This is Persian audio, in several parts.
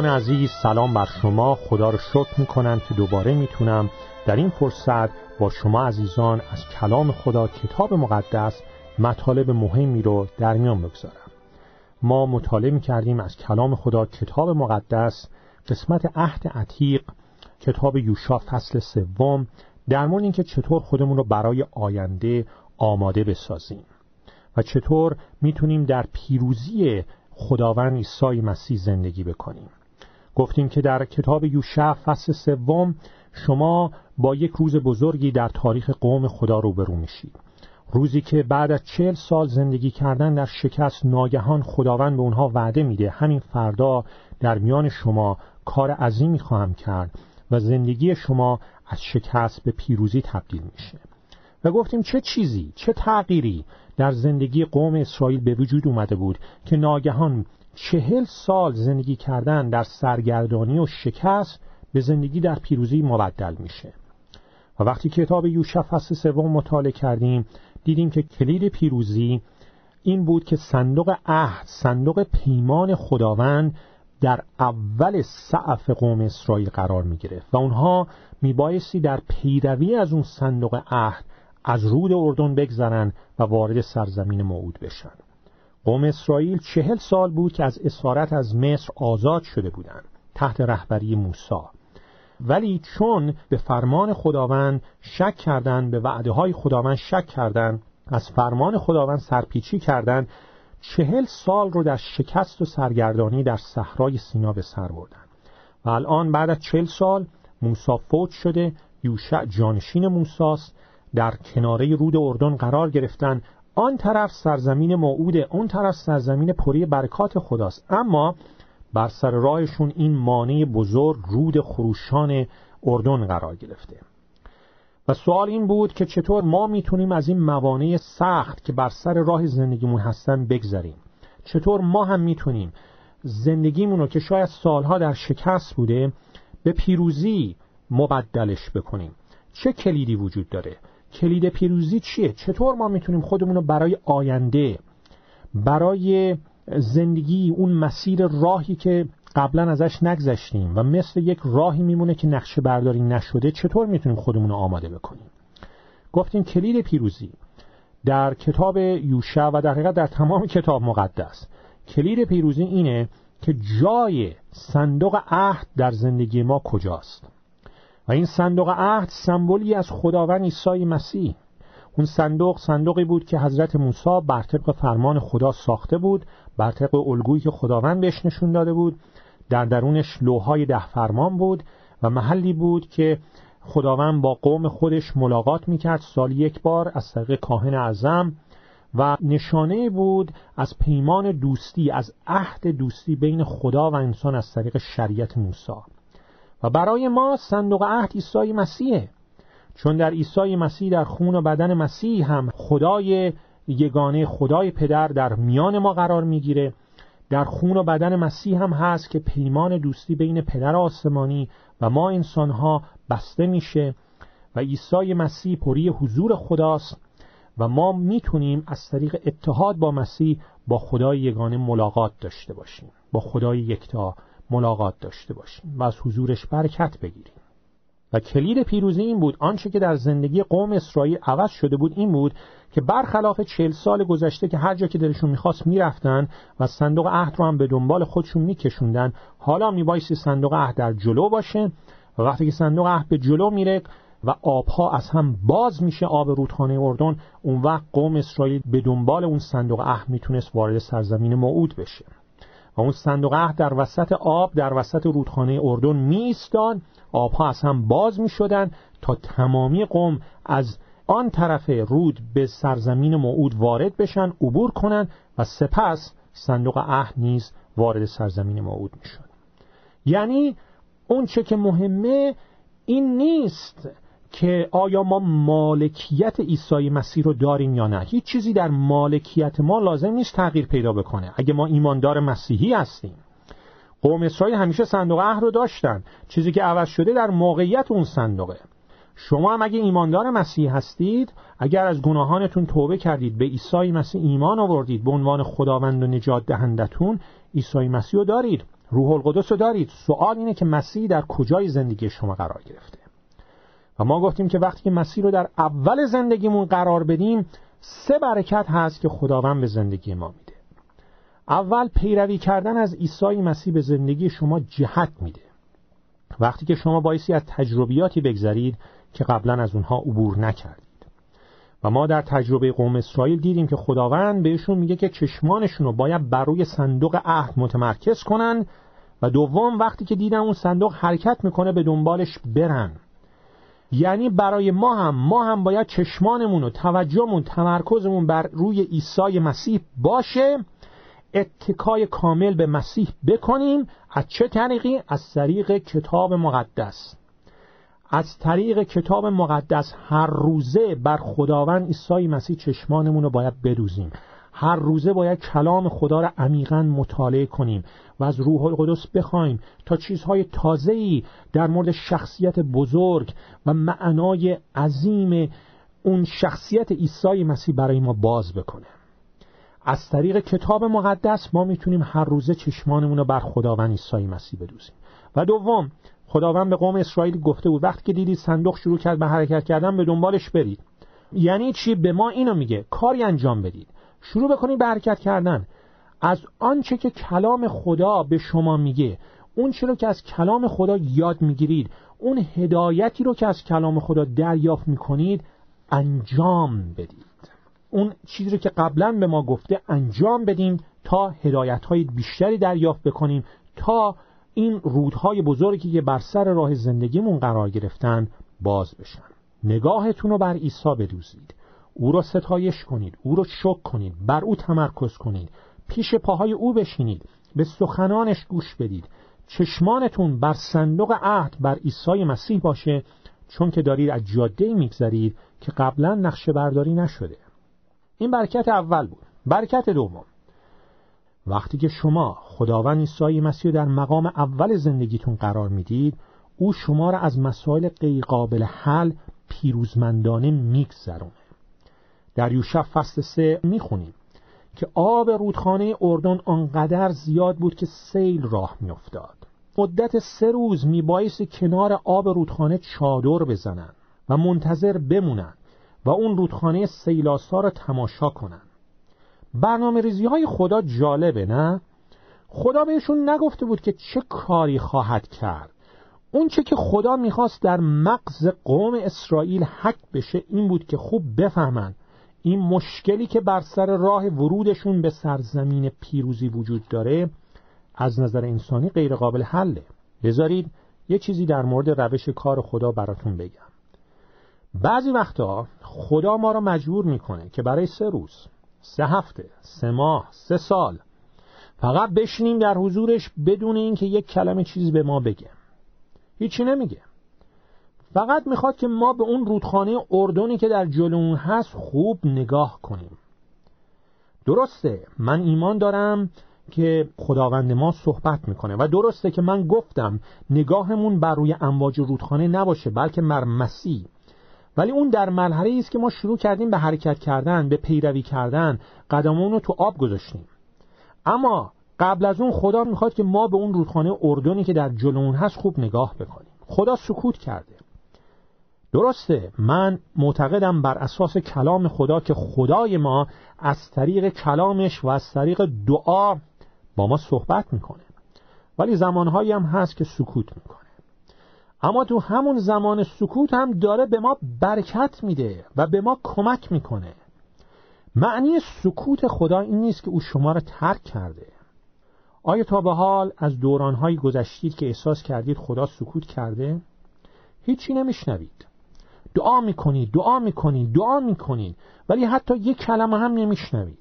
دوستان عزیز سلام بر شما. خدا رو شکر می‌کنم که دوباره می‌تونم در این فرصت با شما عزیزان از کلام خدا کتاب مقدس مطالب مهمی رو در میان بگذارم. ما مطالعه می‌کردیم از کلام خدا کتاب مقدس قسمت عهد عتیق کتاب یوشا فصل سوم در مورد اینکه چطور خودمون رو برای آینده آماده بسازیم و چطور می‌تونیم در پیروزی خداوند عیسی مسیح زندگی بکنیم. گفتیم که در کتاب یوشع فصل سوم شما با یک روز بزرگی در تاریخ قوم خدا روبرو میشید. روزی که بعد از چهل سال زندگی کردن در شکست ناگهان خداوند به اونها وعده میده. همین فردا در میان شما کار عظیمی خواهم کرد و زندگی شما از شکست به پیروزی تبدیل میشه. و گفتیم چه چیزی چه تغییری در زندگی قوم اسرائیل به وجود اومده بود که ناگهان چهل سال زندگی کردن در سرگردانی و شکست به زندگی در پیروزی مبدل میشه. و وقتی کتاب یوشع فصل سوم مطالعه کردیم دیدیم که کلید پیروزی این بود که صندوق عهد صندوق پیمان خداوند در اول سعف قوم اسرائیل قرار می گرفت و اونها میبایستی در پیروی از اون صندوق عهد از رود اردن بگذرن و وارد سرزمین موعود بشن. قوم اسرائیل چهل سال بود که از اسارت از مصر آزاد شده بودند تحت رهبری موسی. ولی چون به فرمان خداوند شک کردند به وعده های خداوند شک کردند از فرمان خداوند سرپیچی کردند چهل سال رو در شکست و سرگردانی در صحرای سینا به سر بردن و الان بعد از چهل سال موسی فوت شده یوشع جانشین موساست در کناره رود اردن قرار گرفتن آن طرف سرزمین موعود اون طرف سرزمین پری برکات خداست. اما بر سر راهشون این مانع بزرگ رود خروشان اردن قرار گرفته. و سوال این بود که چطور ما می‌تونیم از این موانع سخت که بر سر راه زندگیمون هستن بگذریم؟ چطور ما هم می‌تونیم زندگیمون رو که شاید سالها در شکست بوده به پیروزی مبدلش بکنیم؟ چه کلیدی وجود داره؟ کلید پیروزی چیه؟ چطور ما می‌تونیم خودمون رو برای آینده برای زندگی اون مسیر راهی که قبلا ازش نگذشتیم و مثل یک راهی میمونه که نقشه برداری نشده چطور می‌تونیم خودمون رو آماده بکنیم؟ گفتیم کلید پیروزی در کتاب یوشع و در حقیقت در تمام کتاب مقدس. کلید پیروزی اینه که جای صندوق عهد در زندگی ما کجاست. و این صندوق عهد سمبولی از خداوند عیسی مسیح. اون صندوق صندوقی بود که حضرت موسی بر طبق فرمان خدا ساخته بود بر طبق الگویی که خداوند بهش نشون داده بود. در درونش لوهای ده فرمان بود و محلی بود که خداوند با قوم خودش ملاقات می‌کرد سال یک بار از طریق کاهن اعظم و نشانه بود از پیمان دوستی از عهد دوستی بین خدا و انسان از طریق شریعت موسی. و برای ما صندوق عهد عیسی مسیحه. چون در عیسی مسیح در خون و بدن مسیح هم خدای یگانه خدای پدر در میان ما قرار می‌گیره. در خون و بدن مسیح هم هست که پیمان دوستی بین پدر آسمانی و ما انسانها بسته میشه و عیسی مسیح پری حضور خداست و ما می‌تونیم از طریق اتحاد با مسیح با خدای یگانه ملاقات داشته باشیم. با خدای یکتا. ملاقات داشته باشیم و از حضورش برکت بگیریم. و کلید پیروزی این بود آنچه که در زندگی قوم اسرائیل عوض شده بود این بود که برخلاف چهل سال گذشته که هر جا که دلشون می‌خواست می‌رفتن و صندوق عهد رو هم به دنبال خودشون میکشوندن حالا میبایستی صندوق عهد در جلو باشه و وقتی که صندوق عهد به جلو میره و آبها از هم باز میشه آب رودخانه اردن اون وقت قوم اسرائیل به دنبال اون صندوق عهد می‌تونست وارد سرزمین موعود بشه. و اون صندوق عهد در وسط آب در وسط رودخانه اردن میستان آبها از هم باز می‌شدن تا تمامی قوم از آن طرف رود به سرزمین موعود وارد بشن عبور کنن و سپس صندوق عهد نیز وارد سرزمین موعود می‌شد. یعنی اون چه که مهمه این نیست که آیا ما مالکیت عیسی مسیح رو داریم یا نه؟ هیچ چیزی در مالکیت ما لازم نیست تغییر پیدا بکنه. اگه ما ایماندار مسیحی هستیم قوم اسرائیل همیشه صندوق عهد رو داشتن چیزی که عوض شده در موقعیت اون صندوقه. شما هم اگه ایماندار مسیح هستید اگر از گناهانتون توبه کردید به عیسی مسیح ایمان آوردید به عنوان خداوند و نجات دهندتون عیسی مسیح رو دارید روح القدس رو دارید. سوال اینه که مسیح در کجای زندگی شما قرار گرفته؟ و ما گفتیم که وقتی که مسیح رو در اول زندگیمون قرار بدیم سه برکت هست که خداوند به زندگی ما میده. اول پیروی کردن از عیسی مسیح به زندگی شما جهت میده. وقتی که شما بایستی از تجربیاتی بگذرید که قبلا از اونها عبور نکردید. و ما در تجربه قوم اسرائیل دیدیم که خداوند بهشون میگه که چشمانشون رو باید بر روی صندوق عهد متمرکز کنن و دوم وقتی که دیدن اون صندوق حرکت می‌کنه به دنبالش برن. یعنی برای ما هم ما هم باید چشمانمون و توجهمون تمرکزمون بر روی عیسی مسیح باشه. اتکای کامل به مسیح بکنیم. از چه طریقی؟ از طریق کتاب مقدس. از طریق کتاب مقدس هر روزه بر خداوند عیسی مسیح چشمانمون رو باید بدوزیم. هر روزه باید کلام خدا را عمیقا مطالعه کنیم. و از روح القدس بخوایم تا چیزهای تازه‌ای در مورد شخصیت بزرگ و معنای عظیم اون شخصیت عیسی مسیح برای ما باز بکنه. از طریق کتاب مقدس ما می‌تونیم هر روزه چشمانمون رو بر خداوند عیسی مسیح بدوزیم. و دوم خداوند به قوم اسرائیل گفته بود وقتی که دیدید صندوق شروع کرد به حرکت کردن به دنبالش برید. یعنی چی؟ به ما اینو میگه. کاری انجام بدید. شروع بکنید به حرکت کردن. از آنچه که کلام خدا به شما میگه اون چی رو که از کلام خدا یاد می‌گیرید اون هدایتی رو که از کلام خدا دریافت می‌کنید انجام بدید. اون چیزی رو که قبلا به ما گفته انجام بدیم تا هدایت های بیشتری دریافت بکنیم تا این رودهای بزرگی که بر سر راه زندگیمون قرار گرفتن باز بشن. نگاهتون رو بر عیسی بدوزید. او را ستایش کنید. او را شک کنید. بر او تمرکز کنید. پیش پاهای او بشینید به سخنانش گوش بدید. چشمانتون بر صندوق عهد بر عیسی مسیح باشه چون که دارید از جاده میگذرید که قبلا نقشه برداری نشده. این برکت اول بود. برکت دوم. وقتی که شما خداوند عیسی مسیح در مقام اول زندگیتون قرار می‌دید او شما را از مسائل غیرقابل حل پیروزمندانه میگذرونه. در یوشع فصل سه می‌خونیم. که آب رودخانه اردن آنقدر زیاد بود که سیل راه میافتاد. مدت سه روز میبایست کنار آب رودخانه چادر بزنن و منتظر بمونن و اون رودخانه سیلاسا را تماشا کنن. برنامه ریزی های خدا جالبه نه؟ خدا بهشون نگفته بود که چه کاری خواهد کرد. اون چه که خدا می‌خواست در مغز قوم اسرائیل حک بشه این بود که خوب بفهمن این مشکلی که بر سر راه ورودشون به سرزمین پیروزی وجود داره از نظر انسانی غیر قابل حله. بذارید یه چیزی در مورد روش کار خدا براتون بگم. بعضی وقتا خدا ما را مجبور می‌کنه که برای سه روز سه هفته سه ماه سه سال فقط بشینیم در حضورش بدون اینکه یک کلمه چیزی به ما بگه. هیچی نمیگه. فقط می‌خواد که ما به اون رودخانه اردنی که در جلو هست خوب نگاه کنیم. درسته من ایمان دارم که خداوند ما صحبت می‌کنه و درسته که من گفتم نگاهمون بر روی امواج رودخانه نباشه بلکه مر مسیح. ولی اون در مرحله است که ما شروع کردیم به حرکت کردن به پیروی کردن قدممون رو تو آب گذاشتیم. اما قبل از اون خدا می‌خواد که ما به اون رودخانه اردنی که در جلو هست خوب نگاه بکنیم. خدا سکوت کرده. درسته من معتقدم بر اساس کلام خدا که خدای ما از طریق کلامش و از طریق دعا با ما صحبت می‌کنه. ولی زمانهایی هم هست که سکوت می‌کنه. اما تو همون زمان سکوت هم داره به ما برکت میده و به ما کمک می‌کنه. معنی سکوت خدا این نیست که او شما را ترک کرده. آیا تا به حال از دورانهایی گذشتید که احساس کردید خدا سکوت کرده؟ هیچی نمیشنوید. دعا می‌کنید دعا می‌کنید دعا می‌کنید ولی حتی یک کلمه هم نمیشنوید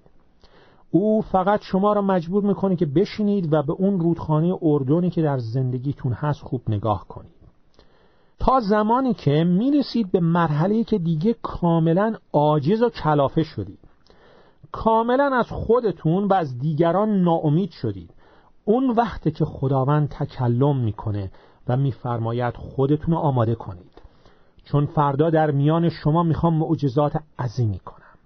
او فقط شما را مجبور می‌کنه که بشینید و به اون رودخانه اردنی که در زندگیتون هست خوب نگاه کنید. تا زمانی که می‌رسید به مرحله که دیگه کاملا عاجز و کلافه شدید. کاملا از خودتون و از دیگران ناامید شدید. اون وقت که خداوند تکلم می‌کنه و میفرماید خودتون رو آماده کنید. چون فردا در میان شما می‌خوام معجزات عظیمی کنم.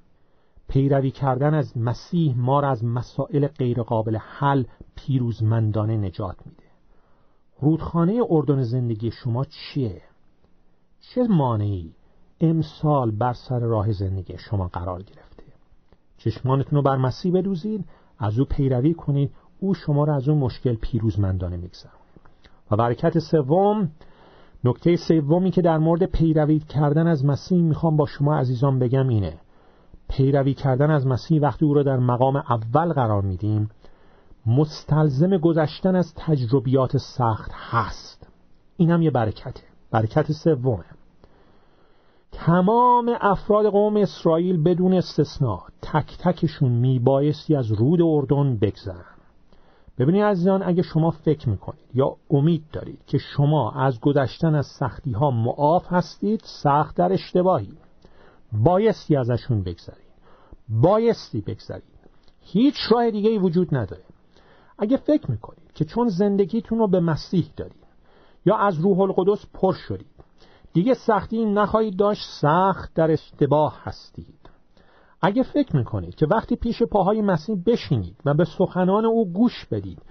پیروی کردن از مسیح ما را از مسائل غیرقابل حل پیروزمندانه نجات میده. رودخانه اردن زندگی شما چیه؟ چه مانعی امسال بر سر راه زندگی شما قرار گرفته؟ چشمانتون رو بر مسیح بدوزید از او پیروی کنید او شما را از اون مشکل پیروزمندانه میگذرونه. و برکت سوم نکته سومی که در مورد پیروی کردن از مسیح می‌خوام با شما عزیزان بگم اینه. پیروی کردن از مسیح وقتی او را در مقام اول قرار میدیم مستلزم گذشتن از تجربیات سخت هست. این هم یه برکته. برکت سومه. تمام افراد قوم اسرائیل بدون استثنا تک تکشون میبایستی از رود اردن بگذرن. ببینید عزیزان اگه شما فکر می‌کنید یا امید دارید که شما از گذشتن از سختی ها معاف هستید سخت در اشتباهی. بایستی ازشون بگذرید. بایستی بگذرید. هیچ راه دیگه ای وجود نداره. اگه فکر می‌کنید که چون زندگیتون رو به مسیح دارید یا از روح القدس پر شدید دیگه سختی نخواهید داشت سخت در اشتباه هستید. اگه فکر می‌کنید که وقتی پیش پاهای مسیح بشینید و به سخنان او گوش بدید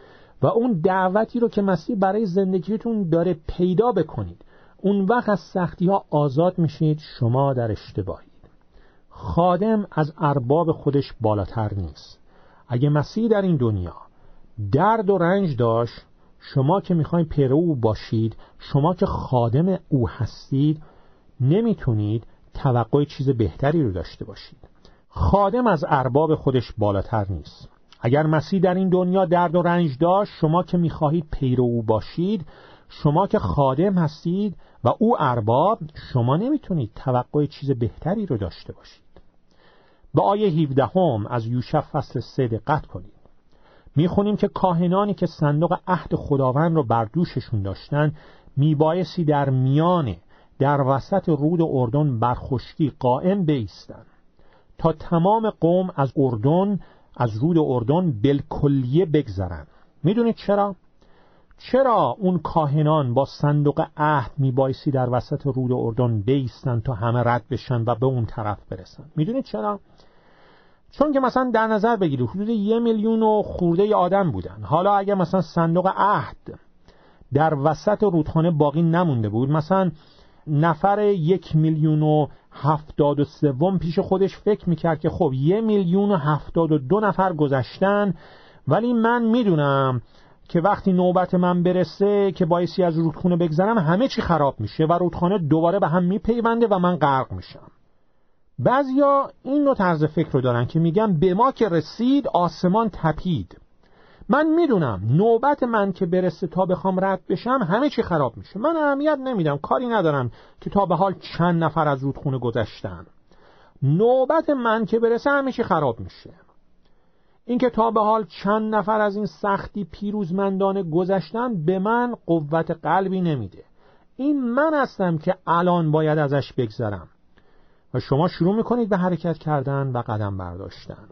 و اون دعوتی رو که مسیح برای زندگیتون داره پیدا بکنید اون وقت از سختی ها آزاد میشید شما در اشتباهید. خادم از ارباب خودش بالاتر نیست. اگه مسیح در این دنیا درد و رنج داشت شما که می‌خواین پیرو او باشید شما که خادم او هستید نمی‌تونید توقع چیز بهتری رو داشته باشید. خادم از ارباب خودش بالاتر نیست. اگر مسیح در این دنیا درد و رنج داشت شما که می‌خواهید پیرو او باشید شما که خادم هستید و او ارباب شما نمی‌تونید توقع چیز بهتری رو داشته باشید. به آیه 17 هم از یوشف فصل 3 دقت کنید. می‌خونیم که کاهنانی که صندوق عهد خداوند رو بر دوششون داشتن میبایستی در میانه در وسط رود اردن بر خشکی قائم بیستن. تا تمام قوم از اردن از رود اردن بالکلیه بگذرن می‌دونید چرا؟ چرا اون کاهنان با صندوق عهد میبایستی در وسط رود اردن بیستن تا همه رد بشن و به اون طرف برسن می‌دونید چرا؟ چون که مثلا در نظر بگیرید حدود یه میلیون و خورده آدم بودن حالا اگر مثلا صندوق عهد در وسط رودخانه باقی نمونده بود مثلا نفر یک میلیون و هفتاد و سوم پیش خودش فکر می‌کرد که خب یه میلیون و هفتاد و دو نفر گذشتن. ولی من می‌دونم که وقتی نوبت من برسه که بایستی از رودخانه بگذرم همه چی خراب میشه و رودخانه دوباره به هم میپیونده و من غرق میشم. بعضیا این نوع طرز فکر رو دارن که میگن به ما که رسید آسمان تپید. من می‌دونم نوبت من که برسه تا بخوام رد بشم همه چی خراب میشه. من اهمیت نمیدم. کاری ندارم که تا به حال چند نفر از رودخونه گذشتن. نوبت من که برسه همه چی خراب میشه. اینکه تا به حال چند نفر از این سختی پیروزمندانه گذشتن به من قوت قلبی نمیده. این من هستم که الان باید ازش بگذرم. و شما شروع می‌کنید به حرکت کردن و قدم برداشتن.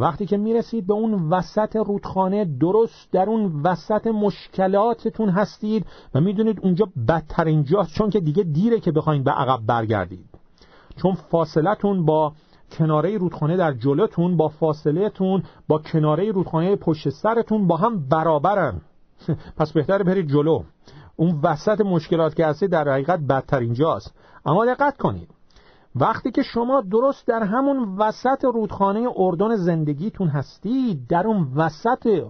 وقتی که می‌رسید به اون وسط رودخانه درست در اون وسط مشکلاتتون هستید و می‌دونید اونجا بدتر اینجاست چون که دیگه دیره که بخواید به عقب برگردید. چون فاصلتون با کناره رودخانه در جلوتون با فاصلهتون با کناره رودخانه پشت سرتون با هم برابرن. پس بهتره برید جلو. اون وسط مشکلات که هستید در حقیقت بدتر اینجاست اما دقت کنید. وقتی که شما درست در همون وسط رودخانه اردن زندگیتون هستید در اون وسط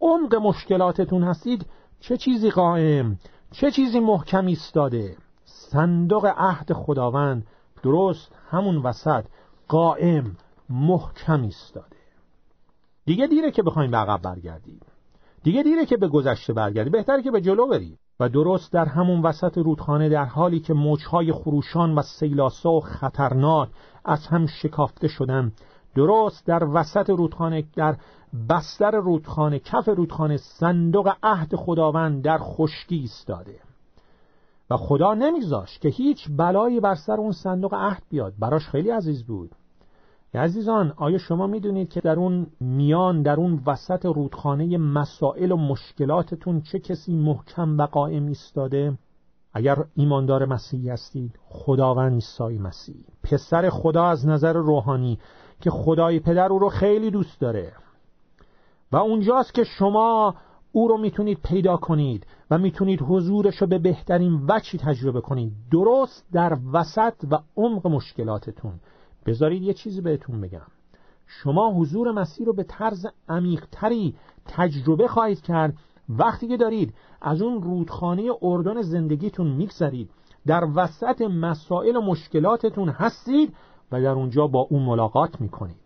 عمق مشکلاتتون هستید چه چیزی قائم؟ چه چیزی محکم ایستاده؟ صندوق عهد خداوند درست همون وسط قائم محکم ایستاده. دیگه دیره که بخوایم به عقب برگردید دیگه دیره که به گذشته برگردید بهتره که به جلو برید و درست در همون وسط رودخانه در حالی که موجهای خروشان و سیلاسا و خطرناک از هم شکافته شدن درست در وسط رودخانه در بستر رودخانه کف رودخانه صندوق عهد خداوند در خشکی ایستاده. و خدا نمیذاشت که هیچ بلایی بر سر اون صندوق عهد بیاد. براش خیلی عزیز بود. عزیزان آیا شما می‌دونید که در اون میان در اون وسط رودخانه مسائل و مشکلاتتون چه کسی محکم و قائم ایستاده؟ اگر ایماندار مسیحی هستید خداوند عیسی مسیح پسر خدا از نظر روحانی که خدای پدر او رو خیلی دوست داره و اونجاست که شما او رو می‌تونید پیدا کنید و می‌تونید حضورش رو به بهترین وجهی تجربه کنید. درست در وسط و عمق مشکلاتتون. بذارید یه چیزی بهتون بگم. شما حضور مسیح رو به طرز عمیقتری تجربه خواهید کرد. وقتی که دارید از اون رودخانه اردن زندگیتون میگذرید در وسط مسائل و مشکلاتتون هستید و در اونجا با اون ملاقات می‌کنید.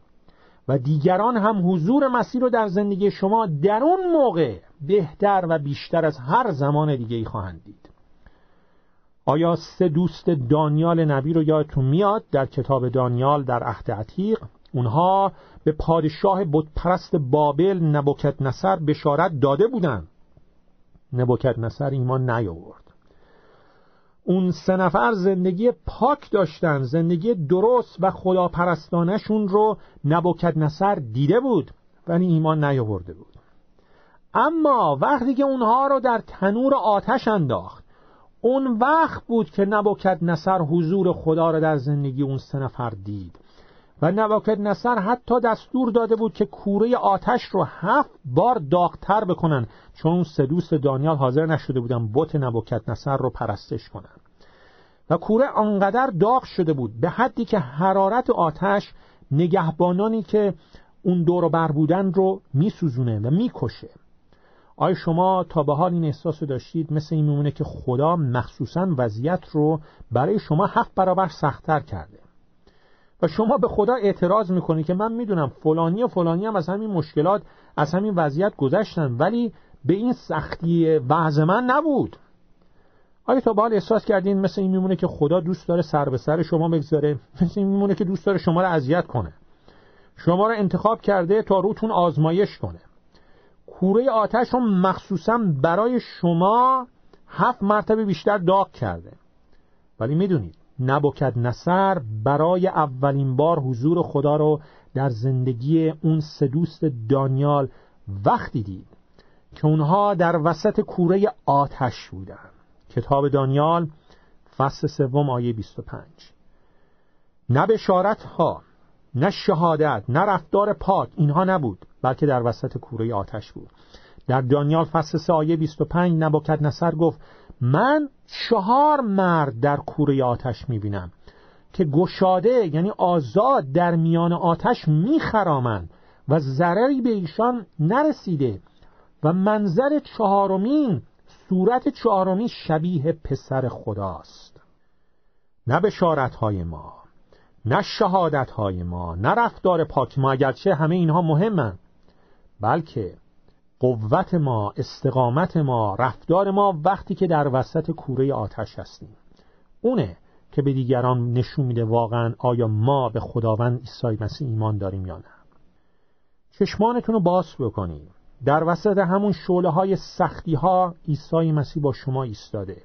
و دیگران هم حضور مسیح رو در زندگی شما در اون موقع بهتر و بیشتر از هر زمان دیگه ای خواهند دید. آیا سه دوست دانیال نبی رو یادتون میاد؟ در کتاب دانیال در عهد عتیق اونها به پادشاه بتپرست بابل نبوکت نصر بشارت داده بودند نبوکت نصر ایمان نیاورد. اون سه نفر زندگی پاک داشتن زندگی درست و خداپرستانشون رو نبوکت نصر دیده بود ولی ایمان نیاورده بود. اما وقتی که اونها رو در تنور آتش انداخت اون وقت بود که نبوکت نصر حضور خدا رو در زندگی اون سه نفر دید. و نبوکت نصر حتی دستور داده بود که کوره آتش رو هفت بار داغتر بکنن چون دوست دانیال حاضر نشده بودن بت نبوکت نصر رو پرستش کنن. و کوره آنقدر داغ شده بود به حدی که حرارت آتش نگهبانانی که اون دور بر بودن رو میسوزونه و می‌کشه. آیا شما تا به حال این احساس داشتید مثل این میمونه که خدا مخصوصا وضعیت رو برای شما هفت برابر سختتر کرده؟ و شما به خدا اعتراض می‌کنید که من می‌دونم فلانی و فلانی هم از همین مشکلات از همین وضعیت گذشتن ولی به این سختی وضع من نبود. آیا تا به حال احساس کردین مثل این میمونه که خدا دوست داره سر به سر شما بگذاره مثل این میمونه که دوست داره شما رو اذیت کنه؟ شما رو انتخاب کرده تا روتون آزمایش کنه. کوره آتش رو مخصوصا برای شما هفت مرتبه بیشتر داغ کرده. ولی می‌دونید نبوکد نصر برای اولین بار حضور خدا رو در زندگی اون سه دوست دانیال وقتی دید که اونها در وسط کوره آتش بودن. کتاب دانیال فصل سوم آیه 25 نه بشارت ها نه شهادت نه رفتار پاک اینها نبود بلکه در وسط کوره آتش بود. در دانیال فصل 3 آیه 25 نبوکد نصر گفت من چهار مرد در کوره آتش می‌بینم که گشاده یعنی آزاد در میان آتش میخرامند و ضرری به ایشان نرسیده و منظر چهارمین صورت چهارمی شبیه پسر خداست. نه بشارت های ما. نه شهادت های ما نه رفتار پاک ما اگرچه همه اینها مهمن بلکه قوت ما استقامت ما رفتار ما وقتی که در وسط کوره آتش هستیم. اونه که به دیگران نشون میده واقعا آیا ما به خداوند عیسی مسیح ایمان داریم یا نه. چشمانتون رو باز بکنید. در وسط همون شعله های سختی ها عیسی مسیح با شما ایستاده.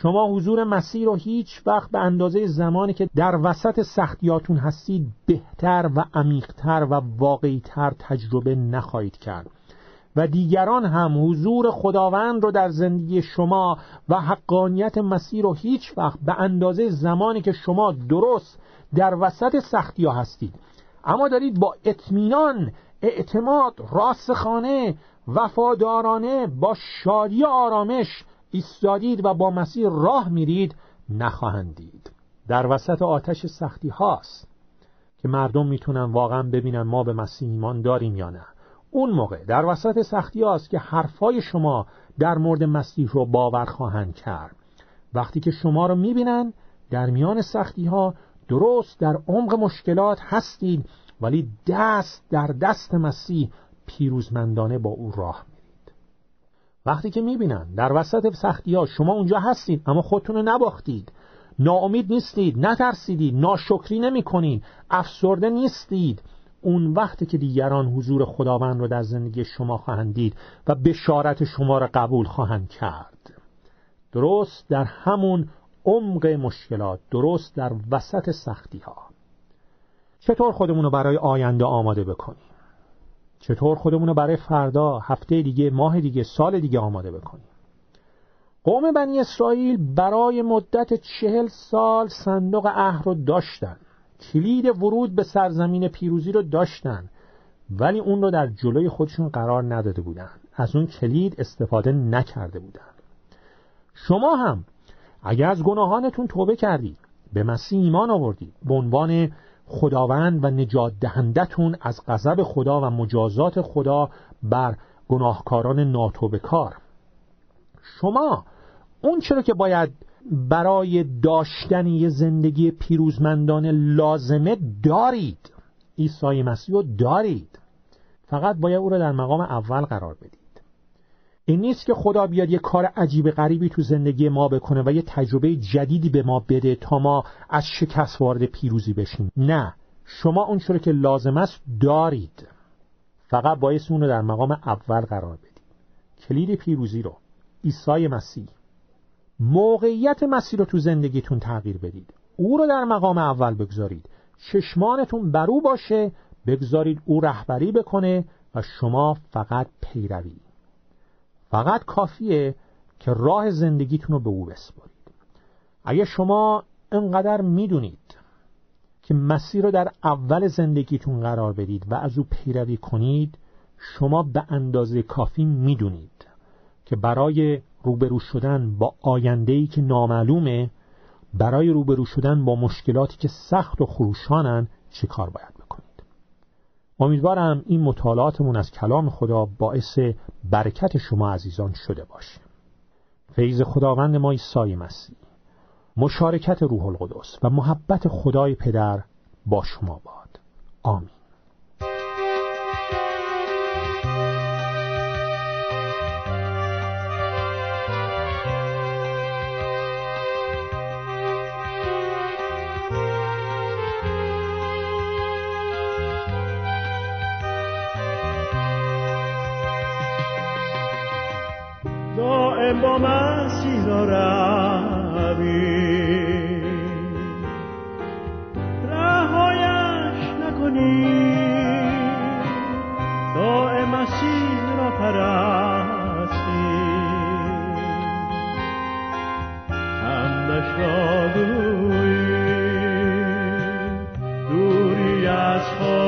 شما حضور مسیح رو هیچ وقت به اندازه زمانی که در وسط سختیاتون هستید بهتر و عمیقتر و واقعیتر تجربه نخواهید کرد. و دیگران هم حضور خداوند رو در زندگی شما و حقانیت مسیح رو هیچ وقت به اندازه زمانی که شما درست در وسط سختی هستید. اما دارید با اطمینان اعتماد راسخانه وفادارانه با شادی آرامش ایستادید و با مسیح راه میرید نخواهند دید. در وسط آتش سختی هاست که مردم می‌تونن واقعا ببینن ما به مسیح ایمان داریم یا نه. اون موقع در وسط سختی هاست که حرفای شما در مورد مسیح رو باور خواهند کرد. وقتی که شما رو می‌بینن در میان سختی ها درست در عمق مشکلات هستید ولی دست در دست مسیح پیروزمندانه با او راه وقتی که می‌بینن در وسط سختی ها شما اونجا هستید اما خودتون رو نباختید. ناامید نیستید نترسیدید ناشکری نمی کنید افسرده نیستید. اون وقتی که دیگران حضور خداوند رو در زندگی شما خواهند دید و بشارت شما را قبول خواهند کرد. درست در همون عمق مشکلات درست در وسط سختی ها چطور خودمون رو برای آینده آماده بکنیم؟ چطور خودمون رو برای فردا هفته دیگه ماه دیگه سال دیگه آماده بکنیم؟ قوم بنی اسرائیل برای مدت چهل سال صندوق عهد رو داشتن. کلید ورود به سرزمین پیروزی رو داشتن. ولی اون رو در جلوی خودشون قرار نداده بودن. از اون کلید استفاده نکرده بودن. شما هم اگر از گناهانتون توبه کردید به مسیح ایمان آوردید به عنوان خداوند و نجات دهندتون از غضب خدا و مجازات خدا بر گناهکاران ناتوبه کار. شما اون چرا که باید برای داشتن یه زندگی پیروزمندانه لازمه دارید. عیسی مسیح رو دارید. فقط باید او را در مقام اول قرار بدید. این نیست که خدا بیاد یه کار عجیب غریبی تو زندگی ما بکنه و یه تجربه جدیدی به ما بده تا ما از شکست وارد پیروزی بشیم. نه. شما اون چرا که لازم است دارید. فقط باعث اون رو در مقام اول قرار بدید. کلید پیروزی رو. عیسی مسیح. موقعیت مسیح رو تو زندگیتون تغییر بدید. او رو در مقام اول بگذارید. چشمانتون بر او باشه بگذارید او رهبری بکنه و شما فقط پیروی. فقط کافیه که راه زندگیتون رو به او بسپارید اگه شما انقدر می‌دونید که مسیر رو در اول زندگیتون قرار بدید و از او پیروی کنید شما به اندازه کافی می‌دونید که برای روبرو شدن با آینده‌ای که نامعلومه برای روبرو شدن با مشکلاتی که سخت و خروشانن چه کار باید امیدوارم این مطالعاتمون از کلام خدا باعث برکت شما عزیزان شده باشه. فیض خداوند ما عیسی مسیح. مشارکت روح القدس و محبت خدای پدر با شما باد. آمین. با مسیح روی. رهایش نکنی. دائم مسیح را پرستی همدش را دوری از خدا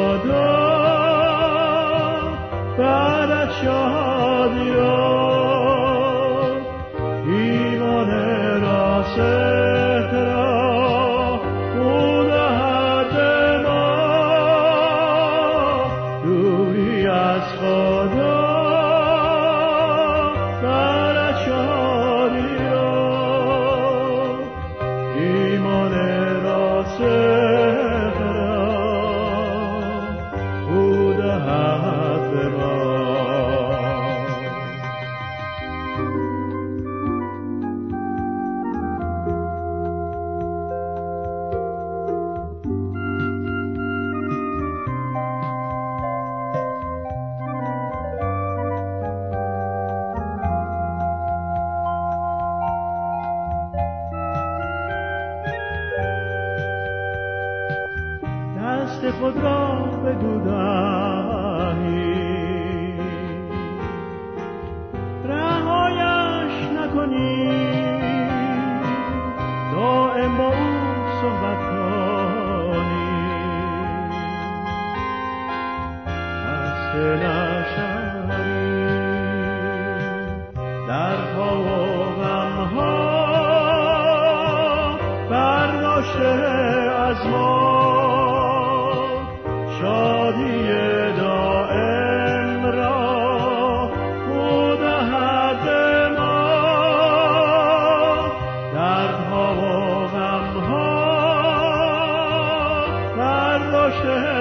خود را بدودم فکر